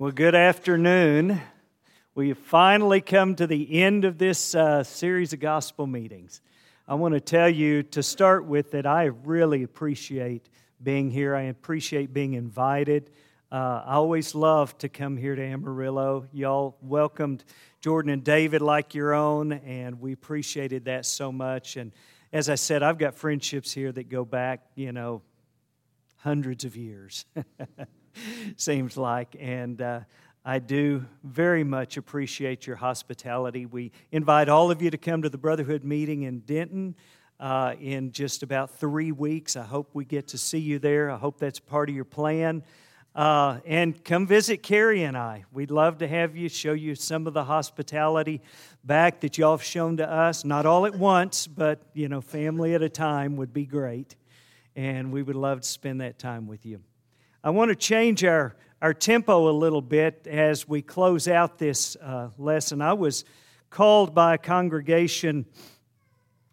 Well, good afternoon. We have finally come to the end of this uh, series of gospel meetings. I want to tell you to start with that I really appreciate being here. I appreciate being invited. Uh, I always love to come here to Amarillo. Y'all welcomed Jordan and David like your own, and we appreciated that so much. And as I said, I've got friendships here that go back, you know, hundreds of years. seems like. And uh, I do very much appreciate your hospitality. We invite all of you to come to the Brotherhood meeting in Denton. Uh, in just about three weeks. I hope we get to see you there. I hope that's part of your plan. Uh, and come visit Carrie and I. We'd love to have you, show you some of the hospitality back that y'all have shown to us. Not all at once, but, you know, family at a time would be great. And we would love to spend that time with you. I want to change our, our tempo a little bit as we close out this uh, lesson. I was called by a congregation,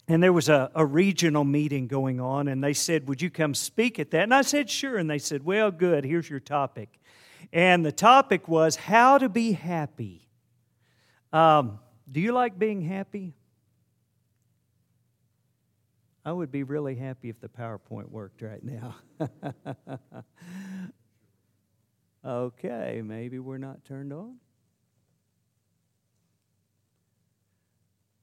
and there was a, a regional meeting going on, and they said, Would you come speak at that? And I said, Sure. And they said, Well, good, here's your topic. And the topic was how to be happy. Um, do you like being happy? I would be really happy if the PowerPoint worked right now. okay, maybe we're not turned on.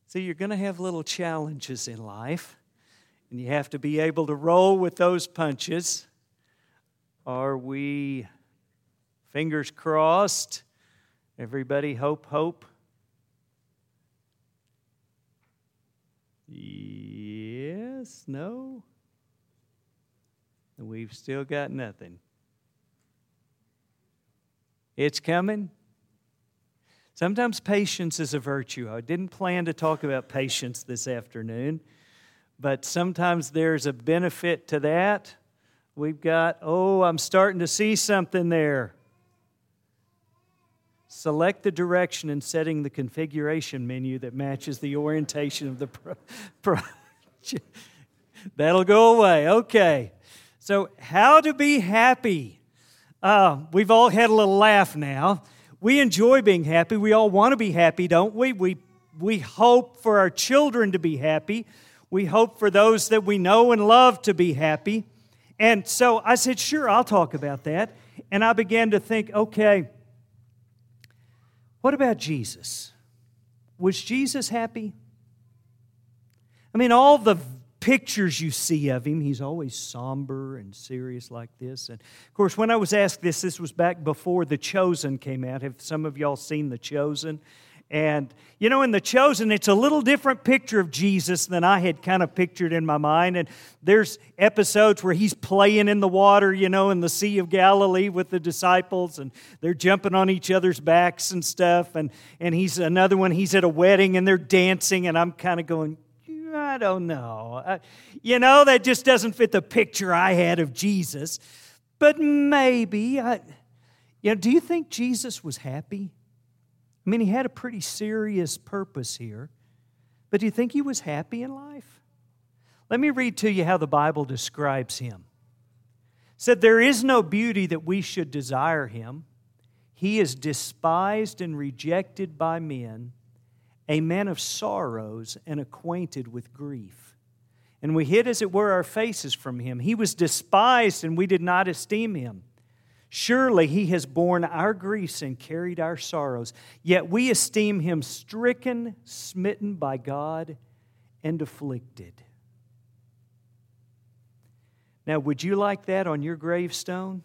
See, you're going to have little challenges in life, and you have to be able to roll with those punches. Are we fingers crossed? Everybody, hope, hope. Yes, no? We've still got nothing. It's coming. Sometimes patience is a virtue. I didn't plan to talk about patience this afternoon, but sometimes there's a benefit to that. We've got, oh, I'm starting to see something there. Select the direction and setting the configuration menu that matches the orientation of the pro- project. That'll go away. Okay. So, how to be happy. Uh, we've all had a little laugh now. We enjoy being happy. We all want to be happy, don't we? We, we hope for our children to be happy. We hope for those that we know and love to be happy. And so I said, sure, I'll talk about that. And I began to think, okay, what about Jesus? Was Jesus happy? I mean, all the pictures you see of him, he's always somber and serious like this. And of course, when I was asked this, this was back before The Chosen came out. Have some of y'all seen The Chosen? And, you know, in The Chosen, it's a little different picture of Jesus than I had kind of pictured in my mind. And there's episodes where he's playing in the water, you know, in the Sea of Galilee with the disciples, and they're jumping on each other's backs and stuff. And, and he's another one, he's at a wedding and they're dancing, and I'm kind of going, I don't know. Uh, you know, that just doesn't fit the picture I had of Jesus. But maybe, I, you know, do you think Jesus was happy? I mean, he had a pretty serious purpose here, but do you think he was happy in life? Let me read to you how the Bible describes him. It said, There is no beauty that we should desire him. He is despised and rejected by men, a man of sorrows and acquainted with grief. And we hid, as it were, our faces from him. He was despised, and we did not esteem him. Surely he has borne our griefs and carried our sorrows, yet we esteem him stricken, smitten by God, and afflicted. Now, would you like that on your gravestone?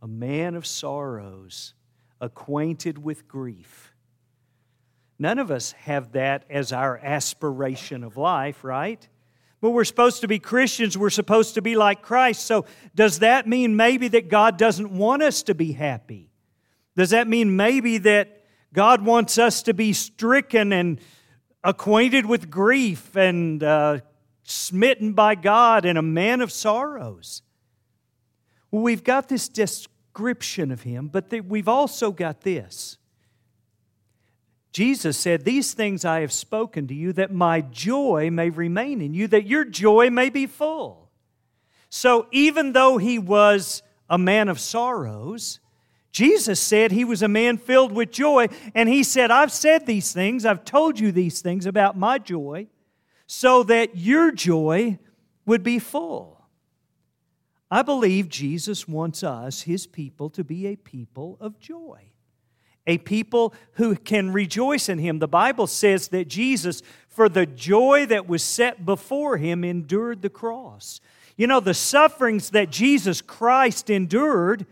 A man of sorrows, acquainted with grief. None of us have that as our aspiration of life, right? But we're supposed to be Christians. We're supposed to be like Christ. So, does that mean maybe that God doesn't want us to be happy? Does that mean maybe that God wants us to be stricken and acquainted with grief and uh, smitten by God and a man of sorrows? Well, we've got this description of him, but we've also got this Jesus said, These things I have spoken to you, that my joy may remain in you, that your joy may be full. So even though he was a man of sorrows, Jesus said he was a man filled with joy, and he said, I've said these things, I've told you these things about my joy, so that your joy would be full. I believe Jesus wants us, his people, to be a people of joy, a people who can rejoice in him. The Bible says that Jesus, for the joy that was set before him, endured the cross. You know, the sufferings that Jesus Christ endured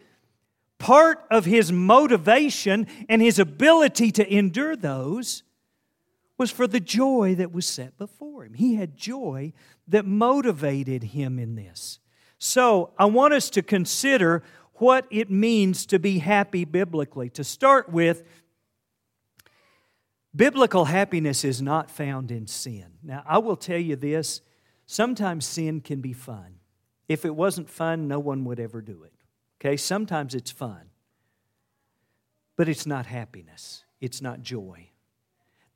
part of his motivation and his ability to endure those was for the joy that was set before him. He had joy that motivated him in this. So, I want us to consider what it means to be happy biblically. To start with, biblical happiness is not found in sin. Now, I will tell you this sometimes sin can be fun. If it wasn't fun, no one would ever do it. Okay, sometimes it's fun, but it's not happiness, it's not joy.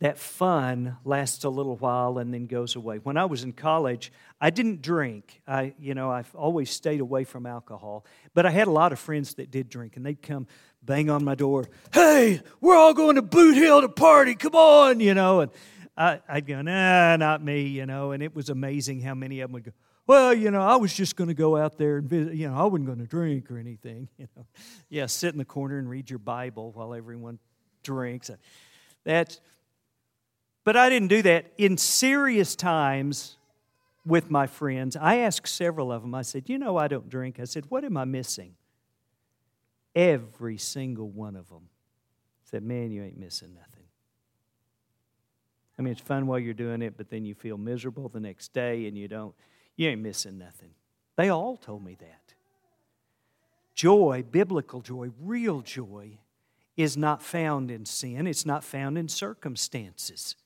That fun lasts a little while and then goes away. When I was in college, I didn't drink. I, you know, I've always stayed away from alcohol, but I had a lot of friends that did drink, and they'd come bang on my door. Hey, we're all going to Boot Hill to party. Come on, you know. And I, I'd go, Nah, not me, you know. And it was amazing how many of them would go well, you know, I was just going to go out there and visit, you know, I wasn't going to drink or anything, you know. Yeah, sit in the corner and read your Bible while everyone drinks. That's, but I didn't do that. In serious times with my friends, I asked several of them, I said, you know, I don't drink. I said, what am I missing? Every single one of them said, man, you ain't missing nothing. I mean, it's fun while you're doing it, but then you feel miserable the next day and you don't you ain't missing nothing. They all told me that. Joy, biblical joy, real joy, is not found in sin, it's not found in circumstances.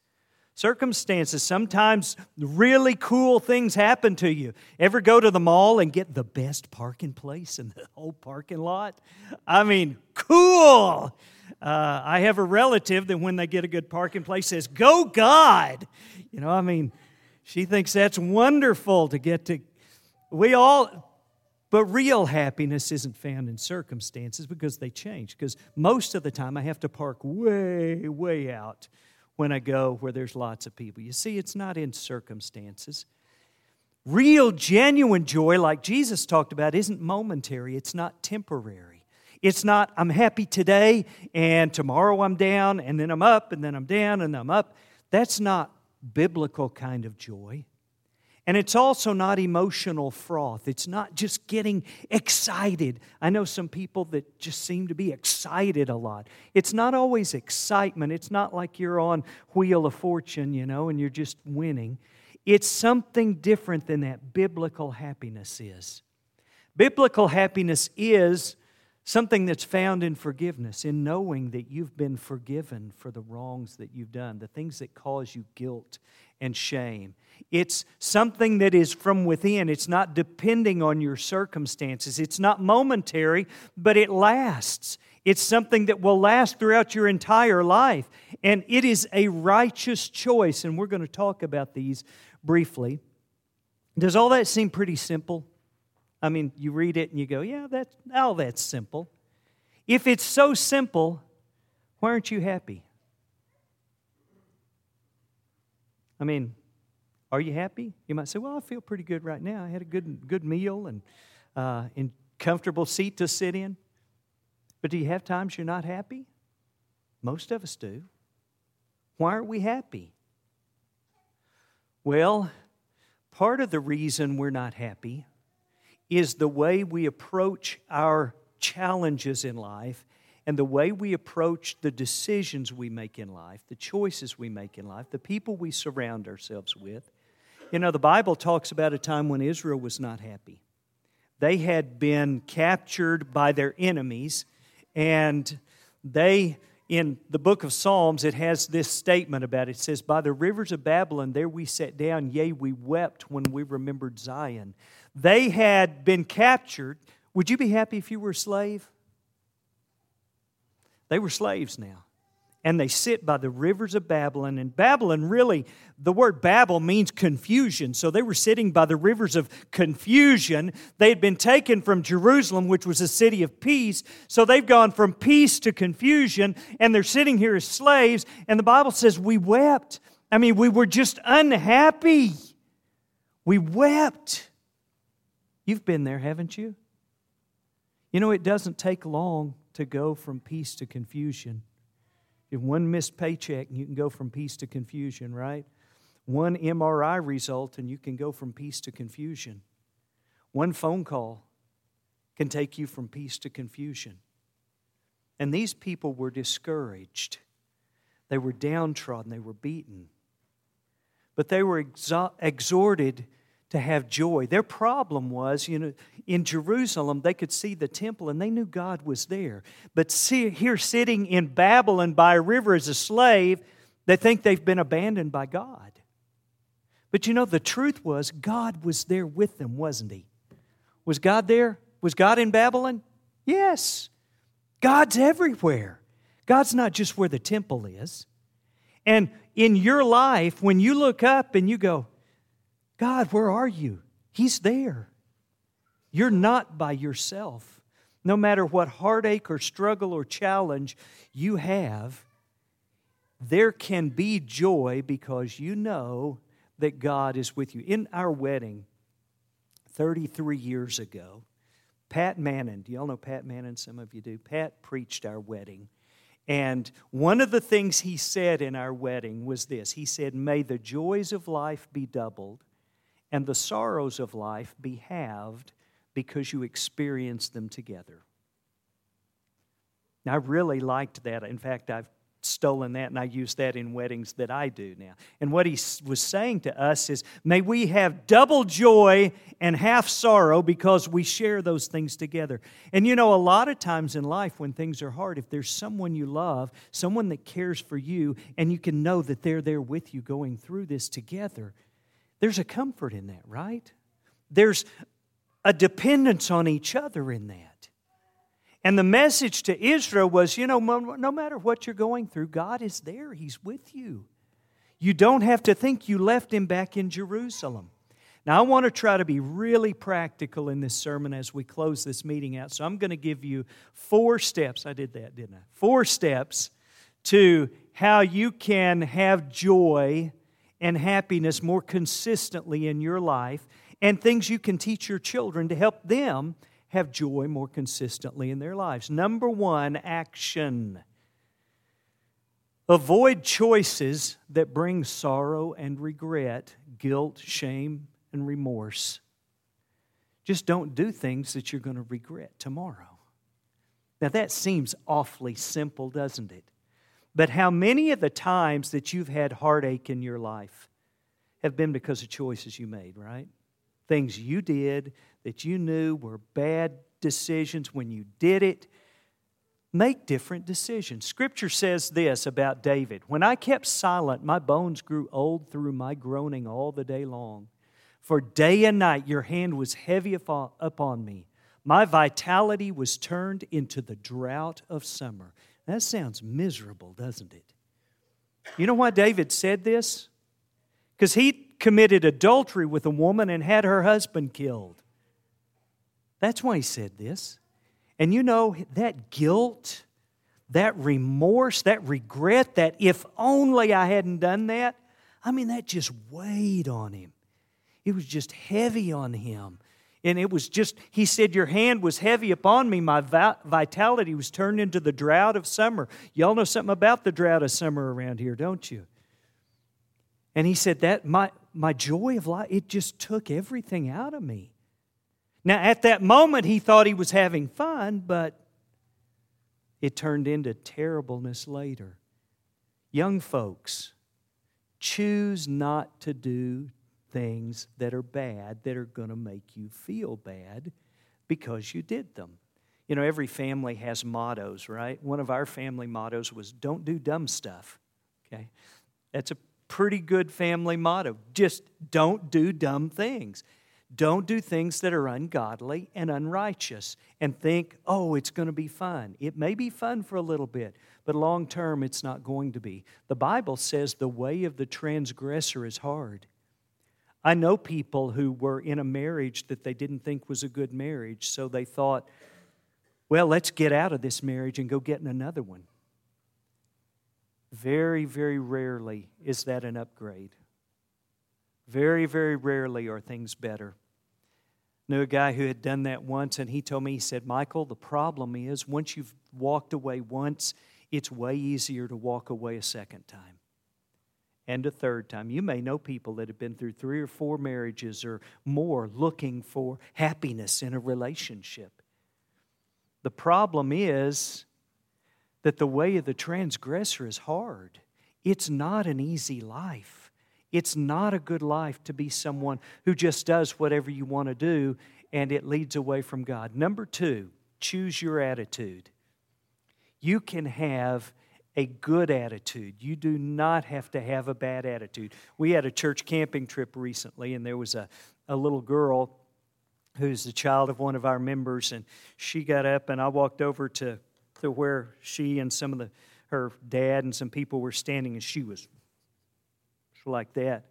Circumstances, sometimes really cool things happen to you. Ever go to the mall and get the best parking place in the whole parking lot? I mean, cool. Uh, I have a relative that when they get a good parking place says, Go God. You know, I mean, she thinks that's wonderful to get to. We all, but real happiness isn't found in circumstances because they change. Because most of the time I have to park way, way out when I go where there's lots of people. You see, it's not in circumstances. Real, genuine joy, like Jesus talked about, isn't momentary, it's not temporary. It's not, I'm happy today and tomorrow I'm down and then I'm up and then I'm down and I'm up. That's not biblical kind of joy. And it's also not emotional froth. It's not just getting excited. I know some people that just seem to be excited a lot. It's not always excitement. It's not like you're on Wheel of Fortune, you know, and you're just winning. It's something different than that biblical happiness is. Biblical happiness is Something that's found in forgiveness, in knowing that you've been forgiven for the wrongs that you've done, the things that cause you guilt and shame. It's something that is from within. It's not depending on your circumstances. It's not momentary, but it lasts. It's something that will last throughout your entire life. And it is a righteous choice. And we're going to talk about these briefly. Does all that seem pretty simple? I mean, you read it and you go, yeah, that's, all that's simple. If it's so simple, why aren't you happy? I mean, are you happy? You might say, well, I feel pretty good right now. I had a good, good meal and uh, comfortable seat to sit in. But do you have times you're not happy? Most of us do. Why aren't we happy? Well, part of the reason we're not happy is the way we approach our challenges in life and the way we approach the decisions we make in life, the choices we make in life, the people we surround ourselves with. You know, the Bible talks about a time when Israel was not happy. They had been captured by their enemies, and they, in the book of Psalms, it has this statement about it. It says, By the rivers of Babylon, there we sat down, yea, we wept when we remembered Zion. They had been captured. Would you be happy if you were a slave? They were slaves now. and they sit by the rivers of Babylon. And Babylon, really, the word Babel means confusion. So they were sitting by the rivers of confusion. They had been taken from Jerusalem, which was a city of peace. So they've gone from peace to confusion, and they're sitting here as slaves. And the Bible says, We wept. I mean, we were just unhappy. We wept. You've been there, haven't you? You know, it doesn't take long to go from peace to confusion. If one missed paycheck, you can go from peace to confusion, right? One MRI result, and you can go from peace to confusion. One phone call can take you from peace to confusion. And these people were discouraged. They were downtrodden. They were beaten. But they were exhorted to have joy. Their problem was, you know, in Jerusalem, they could see the temple and they knew God was there. But see, here, sitting in Babylon by a river as a slave, they think they've been abandoned by God. But you know, the truth was, God was there with them, wasn't He? Was God there? Was God in Babylon? Yes. God's everywhere. God's not just where the temple is. And in your life, when you look up and you go, God, where are you? He's there. You're not by yourself. No matter what heartache or struggle or challenge you have, there can be joy because you know that God is with you. In our wedding 33 years ago, Pat Mannon, do y'all know Pat Mannon? Some of you do. Pat preached our wedding. And one of the things he said in our wedding was this He said, May the joys of life be doubled and the sorrows of life be halved because you experience them together. Now, I really liked that. In fact, I've stolen that and I use that in weddings that I do now. And what he was saying to us is, may we have double joy and half sorrow because we share those things together. And you know, a lot of times in life when things are hard, if there's someone you love, someone that cares for you, and you can know that they're there with you going through this together, there's a comfort in that, right? There's a dependence on each other in that. And the message to Israel was you know, no matter what you're going through, God is there, He's with you. You don't have to think you left Him back in Jerusalem. Now, I want to try to be really practical in this sermon as we close this meeting out. So, I'm going to give you four steps. I did that, didn't I? Four steps to how you can have joy and happiness more consistently in your life, and things you can teach your children to help them have joy more consistently in their lives. Number one, action. Avoid choices that bring sorrow and regret, guilt, shame, and remorse. Just don't do things that you're going to regret tomorrow. Now, that seems awfully simple, doesn't it? But how many of the times that you've had heartache in your life have been because of choices you made, right? Things you did that you knew were bad decisions when you did it. Make different decisions. Scripture says this about David When I kept silent, my bones grew old through my groaning all the day long. For day and night your hand was heavy upon me. My vitality was turned into the drought of summer. That sounds miserable, doesn't it? You know why David said this? Because he committed adultery with a woman and had her husband killed. That's why he said this. And you know, that guilt, that remorse, that regret, that if only I hadn't done that, I mean, that just weighed on him. It was just heavy on him. And it was just, he said, Your hand was heavy upon me. My vitality was turned into the drought of summer. Y'all know something about the drought of summer around here, don't you? And he said, That my, my joy of life, it just took everything out of me. Now, at that moment, he thought he was having fun, but it turned into terribleness later. Young folks, choose not to do things that are bad that are going to make you feel bad because you did them. You know, every family has mottos, right? One of our family mottos was don't do dumb stuff. Okay? That's a pretty good family motto. Just don't do dumb things. Don't do things that are ungodly and unrighteous and think, oh, it's going to be fun. It may be fun for a little bit, but long term, it's not going to be. The Bible says the way of the transgressor is hard. I know people who were in a marriage that they didn't think was a good marriage, so they thought, well, let's get out of this marriage and go get in another one. Very, very rarely is that an upgrade. Very, very rarely are things better. Knew a guy who had done that once, and he told me, he said, Michael, the problem is once you've walked away once, it's way easier to walk away a second time and a third time. You may know people that have been through three or four marriages or more looking for happiness in a relationship. The problem is that the way of the transgressor is hard. It's not an easy life. It's not a good life to be someone who just does whatever you want to do and it leads away from God. Number two, choose your attitude. You can have a good attitude. You do not have to have a bad attitude. We had a church camping trip recently, and there was a, a little girl who's the child of one of our members, and she got up, and I walked over to, to where she and some of the her dad and some people were standing, and she was like that.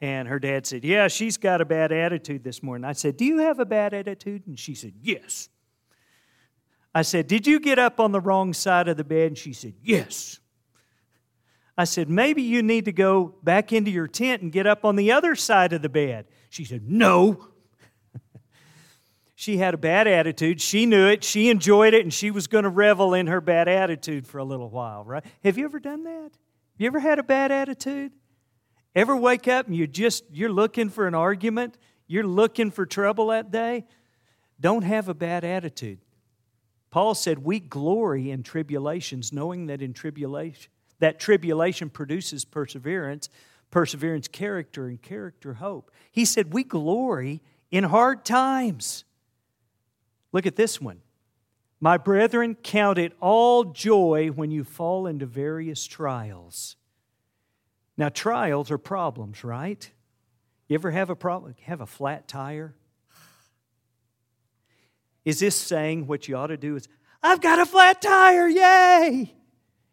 And her dad said, Yeah, she's got a bad attitude this morning. I said, Do you have a bad attitude? And she said, Yes. I said, Did you get up on the wrong side of the bed? And she said, Yes. I said, Maybe you need to go back into your tent and get up on the other side of the bed. She said, No. she had a bad attitude. She knew it. She enjoyed it, and she was going to revel in her bad attitude for a little while, right? Have you ever done that? You ever had a bad attitude? Ever wake up and you just you're looking for an argument? You're looking for trouble that day? Don't have a bad attitude. Paul said, "We glory in tribulations, knowing that in tribulation that tribulation produces perseverance, perseverance character and character hope." He said, "We glory in hard times." Look at this one. My brethren, count it all joy when you fall into various trials now, trials are problems, right? You ever have a problem? Have a flat tire? Is this saying what you ought to do is, I've got a flat tire, yay!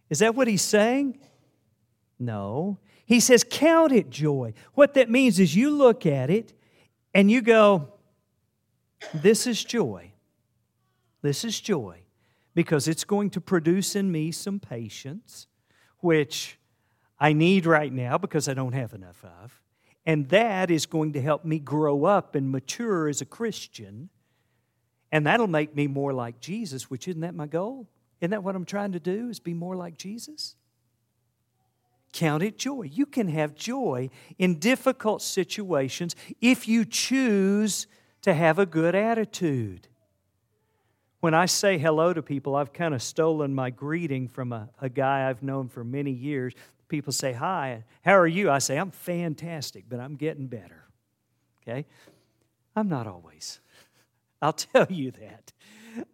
Is that what he's saying? No. He says, count it joy. What that means is you look at it and you go, this is joy. This is joy because it's going to produce in me some patience, which I need right now because I don't have enough of. And that is going to help me grow up and mature as a Christian. And that'll make me more like Jesus, which isn't that my goal? Isn't that what I'm trying to do? Is be more like Jesus? Count it joy. You can have joy in difficult situations if you choose to have a good attitude. When I say hello to people, I've kind of stolen my greeting from a, a guy I've known for many years people say, Hi, how are you? I say, I'm fantastic, but I'm getting better. Okay? I'm not always. I'll tell you that.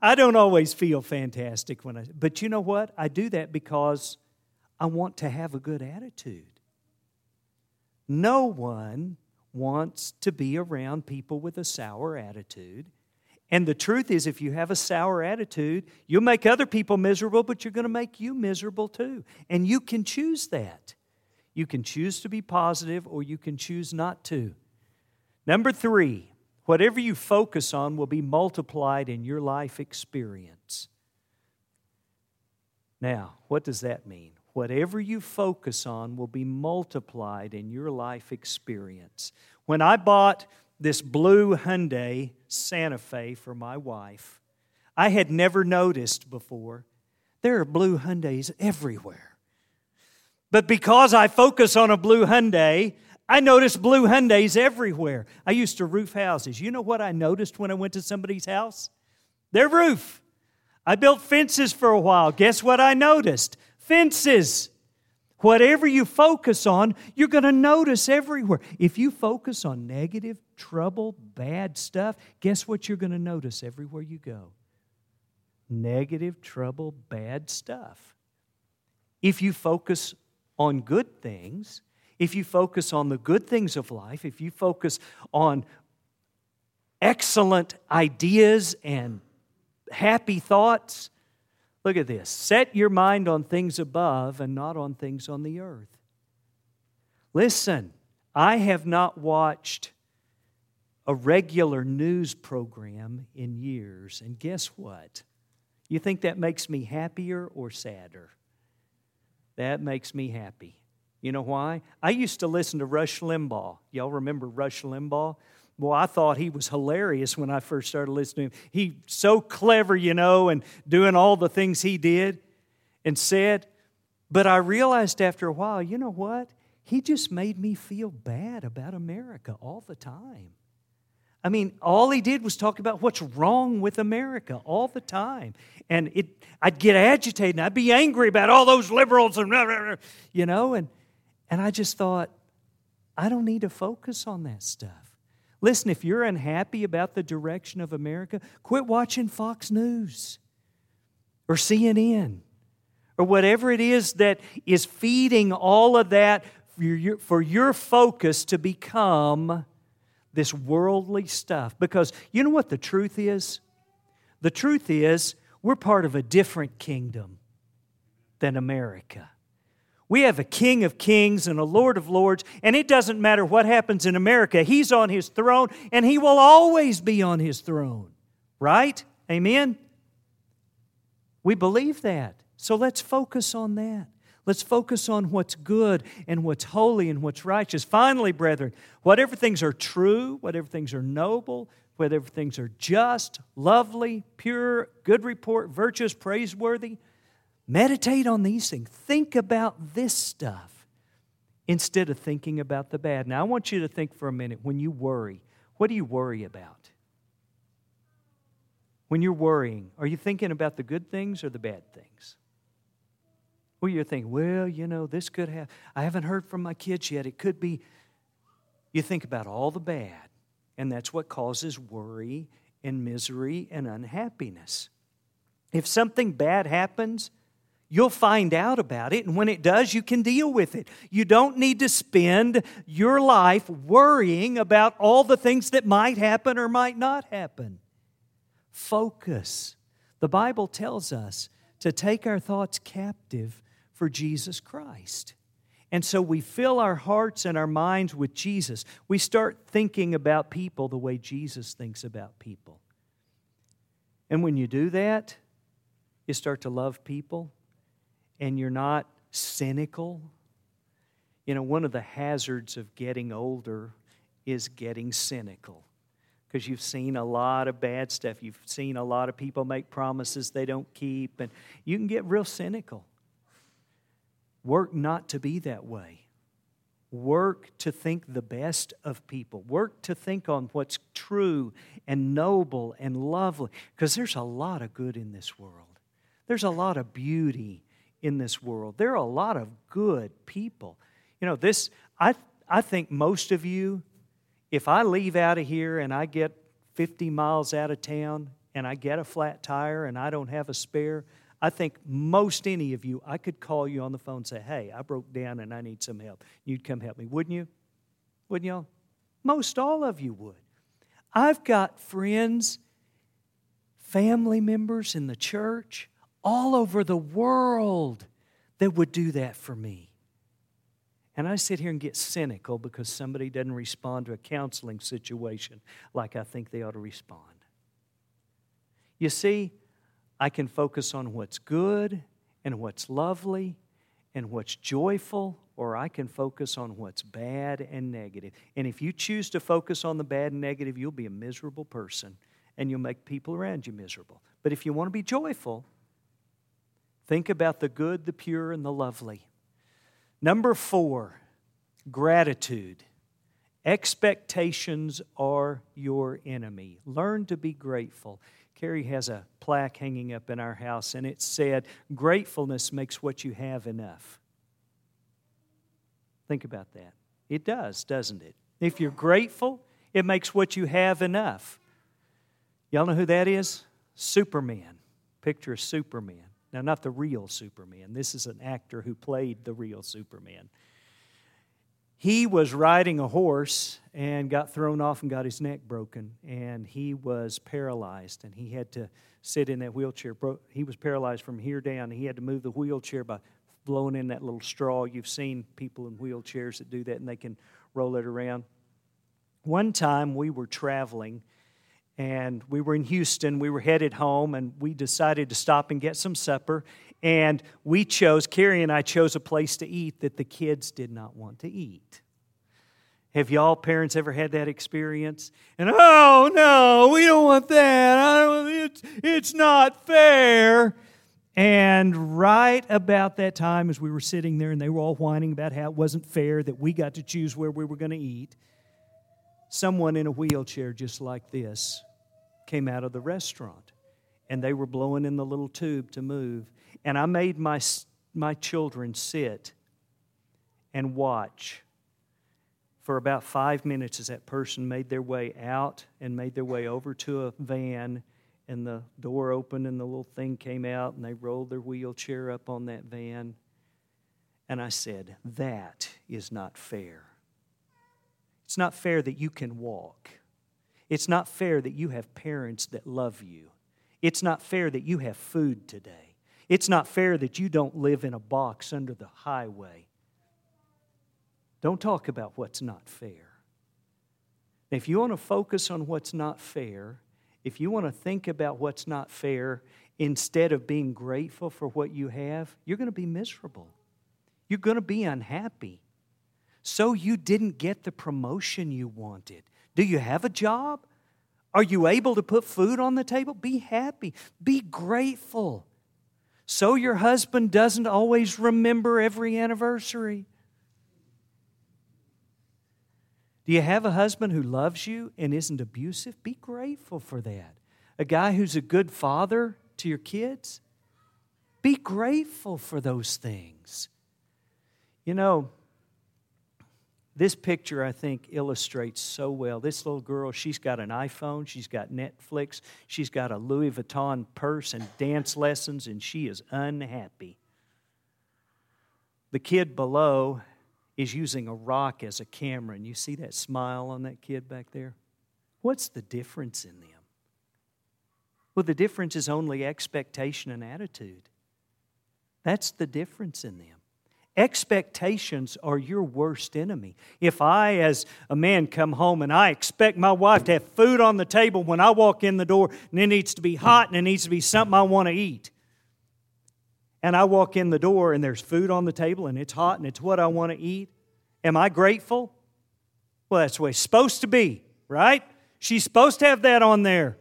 I don't always feel fantastic when I, but you know what? I do that because I want to have a good attitude. No one wants to be around people with a sour attitude and the truth is, if you have a sour attitude, you'll make other people miserable, but you're going to make you miserable too. And you can choose that. You can choose to be positive or you can choose not to. Number three, whatever you focus on will be multiplied in your life experience. Now, what does that mean? Whatever you focus on will be multiplied in your life experience. When I bought this blue Hyundai Santa Fe for my wife. I had never noticed before. There are blue Hyundais everywhere. But because I focus on a blue Hyundai, I noticed blue Hyundais everywhere. I used to roof houses. You know what I noticed when I went to somebody's house? Their roof. I built fences for a while. Guess what I noticed? Fences. Whatever you focus on, you're going to notice everywhere. If you focus on negative, trouble, bad stuff, guess what you're going to notice everywhere you go? Negative, trouble, bad stuff. If you focus on good things, if you focus on the good things of life, if you focus on excellent ideas and happy thoughts. Look at this. Set your mind on things above and not on things on the earth. Listen, I have not watched a regular news program in years, and guess what? You think that makes me happier or sadder? That makes me happy. You know why? I used to listen to Rush Limbaugh. Y'all remember Rush Limbaugh? Well, I thought he was hilarious when I first started listening to him. So clever, you know, and doing all the things he did and said. But I realized after a while, you know what? He just made me feel bad about America all the time. I mean, all he did was talk about what's wrong with America all the time. And it, I'd get agitated and I'd be angry about all those liberals and, you know, and, and I just thought, I don't need to focus on that stuff. Listen, if you're unhappy about the direction of America, quit watching Fox News or CNN or whatever it is that is feeding all of that for your, for your focus to become this worldly stuff. Because you know what the truth is? The truth is, we're part of a different kingdom than America. We have a King of Kings and a Lord of Lords, and it doesn't matter what happens in America. He's on his throne, and he will always be on his throne. Right? Amen? We believe that. So let's focus on that. Let's focus on what's good and what's holy and what's righteous. Finally, brethren, whatever things are true, whatever things are noble, whatever things are just, lovely, pure, good report, virtuous, praiseworthy, meditate on these things. Think about this stuff instead of thinking about the bad. Now, I want you to think for a minute when you worry, what do you worry about? When you're worrying, are you thinking about the good things or the bad things? Well, you're thinking, well, you know, this could have, I haven't heard from my kids yet. It could be. You think about all the bad, and that's what causes worry and misery and unhappiness. If something bad happens, you'll find out about it, and when it does, you can deal with it. You don't need to spend your life worrying about all the things that might happen or might not happen. Focus. The Bible tells us to take our thoughts captive for Jesus Christ. And so we fill our hearts and our minds with Jesus. We start thinking about people the way Jesus thinks about people. And when you do that, you start to love people and you're not cynical. You know, one of the hazards of getting older is getting cynical because you've seen a lot of bad stuff. You've seen a lot of people make promises they don't keep, and you can get real cynical. Work not to be that way. Work to think the best of people. Work to think on what's true and noble and lovely. Because there's a lot of good in this world. There's a lot of beauty in this world. There are a lot of good people. You know, this, I, I think most of you, if I leave out of here and I get 50 miles out of town and I get a flat tire and I don't have a spare, I think most any of you, I could call you on the phone and say, Hey, I broke down and I need some help. You'd come help me, wouldn't you? Wouldn't y'all? Most all of you would. I've got friends, family members in the church, all over the world that would do that for me. And I sit here and get cynical because somebody doesn't respond to a counseling situation like I think they ought to respond. You see, I can focus on what's good and what's lovely and what's joyful, or I can focus on what's bad and negative. And if you choose to focus on the bad and negative, you'll be a miserable person and you'll make people around you miserable. But if you want to be joyful, think about the good, the pure, and the lovely. Number four, gratitude. Expectations are your enemy. Learn to be grateful. Carrie has a plaque hanging up in our house, and it said, Gratefulness makes what you have enough. Think about that. It does, doesn't it? If you're grateful, it makes what you have enough. Y'all know who that is? Superman. Picture Superman. Now, not the real Superman. This is an actor who played the real Superman. he was riding a horse and got thrown off and got his neck broken, and he was paralyzed, and he had to sit in that wheelchair. He was paralyzed from here down. He had to move the wheelchair by blowing in that little straw. You've seen people in wheelchairs that do that, and they can roll it around. One time we were traveling, and we were in Houston. We were headed home, and we decided to stop and get some supper. And we chose, Carrie and I chose a place to eat that the kids did not want to eat. Have y'all parents ever had that experience? And oh no, we don't want that. Don't, it's, it's not fair. And right about that time, as we were sitting there and they were all whining about how it wasn't fair that we got to choose where we were going to eat, someone in a wheelchair just like this came out of the restaurant and they were blowing in the little tube to move. And I made my, my children sit and watch for about five minutes as that person made their way out and made their way over to a van and the door opened and the little thing came out and they rolled their wheelchair up on that van. And I said, That is not fair. It's not fair that you can walk. It's not fair that you have parents that love you. It's not fair that you have food today. It's not fair that you don't live in a box under the highway. Don't talk about what's not fair. If you want to focus on what's not fair, if you want to think about what's not fair instead of being grateful for what you have, you're going to be miserable. You're going to be unhappy. So you didn't get the promotion you wanted. Do you have a job? Are you able to put food on the table? Be happy. Be grateful. So your husband doesn't always remember every anniversary. Do you have a husband who loves you and isn't abusive? Be grateful for that. A guy who's a good father to your kids? Be grateful for those things. You know, this picture, I think, illustrates so well. This little girl, she's got an iPhone, she's got Netflix, she's got a Louis Vuitton purse and dance lessons, and she is unhappy. The kid below is using a rock as a camera. And you see that smile on that kid back there? What's the difference in them? Well, the difference is only expectation and attitude. That's the difference in them. Expectations are your worst enemy. If I, as a man, come home and I expect my wife to have food on the table when I walk in the door, and it needs to be hot and it needs to be something I want to eat, and I walk in the door and there's food on the table and it's hot and it's what I want to eat, am I grateful? Well, that's the way it's supposed to be, right? She's supposed to have that on there.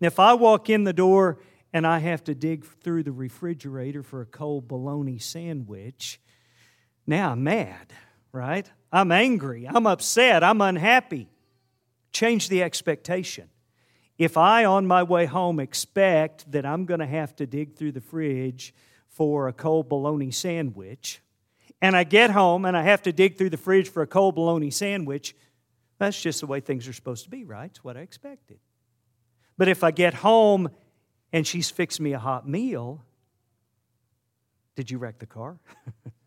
And if I walk in the door and I have to dig through the refrigerator for a cold bologna sandwich, now I'm mad, right? I'm angry. I'm upset. I'm unhappy. Change the expectation. If I, on my way home, expect that I'm going to have to dig through the fridge for a cold bologna sandwich, and I get home and I have to dig through the fridge for a cold bologna sandwich, that's just the way things are supposed to be, right? It's what I expected. But if I get home and she's fixed me a hot meal, did you wreck the car?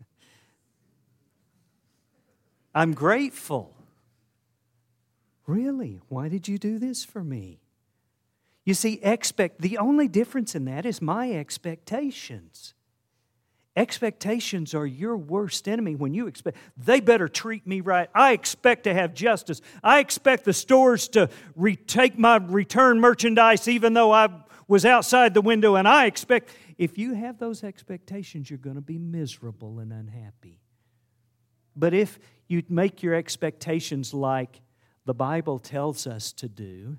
I'm grateful. Really? Why did you do this for me? You see, expect the only difference in that is my expectations. Expectations are your worst enemy when you expect they better treat me right. I expect to have justice. I expect the stores to retake my return merchandise even though I was outside the window and I expect if you have those expectations you're going to be miserable and unhappy. But if you make your expectations like the Bible tells us to do,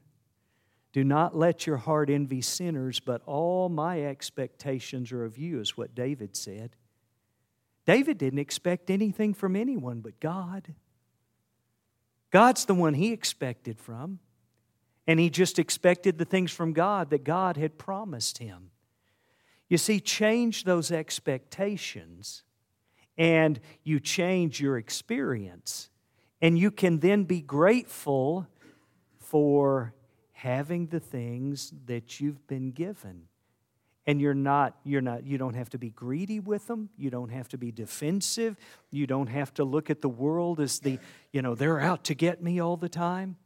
do not let your heart envy sinners, but all my expectations are of you, is what David said. David didn't expect anything from anyone but God. God's the one he expected from. And he just expected the things from God that God had promised him. You see, change those expectations and you change your experience. And you can then be grateful for having the things that you've been given. and you're not you're not you don't have to be greedy with them. You don't have to be defensive. You don't have to look at the world as the you know they're out to get me all the time.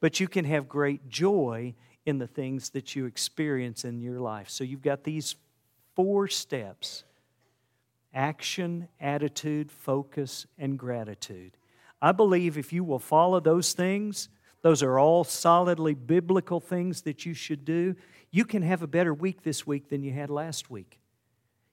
But you can have great joy in the things that you experience in your life. So you've got these four steps action attitude focus and gratitude i believe if you will follow those things those are all solidly biblical things that you should do you can have a better week this week than you had last week.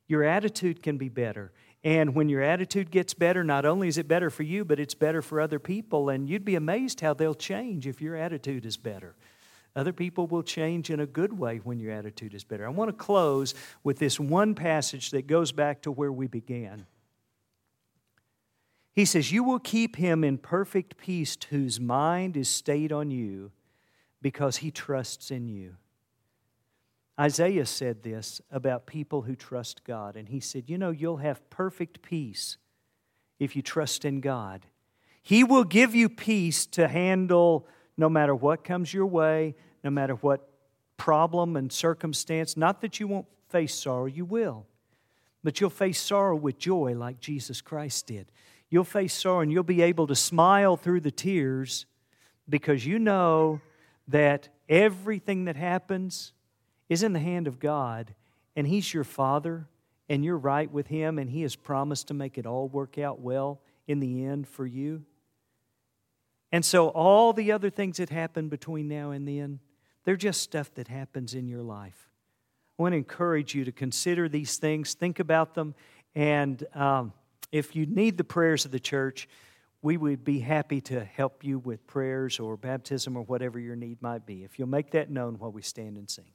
Your attitude can be better. And when your attitude gets better, not only is it better for you, but it's better for other people. And you'd be amazed how they'll change if your attitude is better. Other people will change in a good way when your attitude is better. I want to close with this one passage that goes back to where we began. He says, You will keep him in perfect peace whose mind is stayed on you because he trusts in you. Isaiah said this about people who trust God, and he said, You know, you'll have perfect peace if you trust in God. He will give you peace to handle no matter what comes your way, no matter what problem and circumstance. Not that you won't face sorrow, you will, but you'll face sorrow with joy like Jesus Christ did. You'll face sorrow and you'll be able to smile through the tears because you know that everything that happens is in the hand of God, and He's your Father, and you're right with Him, and He has promised to make it all work out well in the end for you. And so, all the other things that happen between now and then, they're just stuff that happens in your life. I want to encourage you to consider these things, think about them, and um, if you need the prayers of the church, we would be happy to help you with prayers or baptism or whatever your need might be. If you'll make that known while we stand and sing.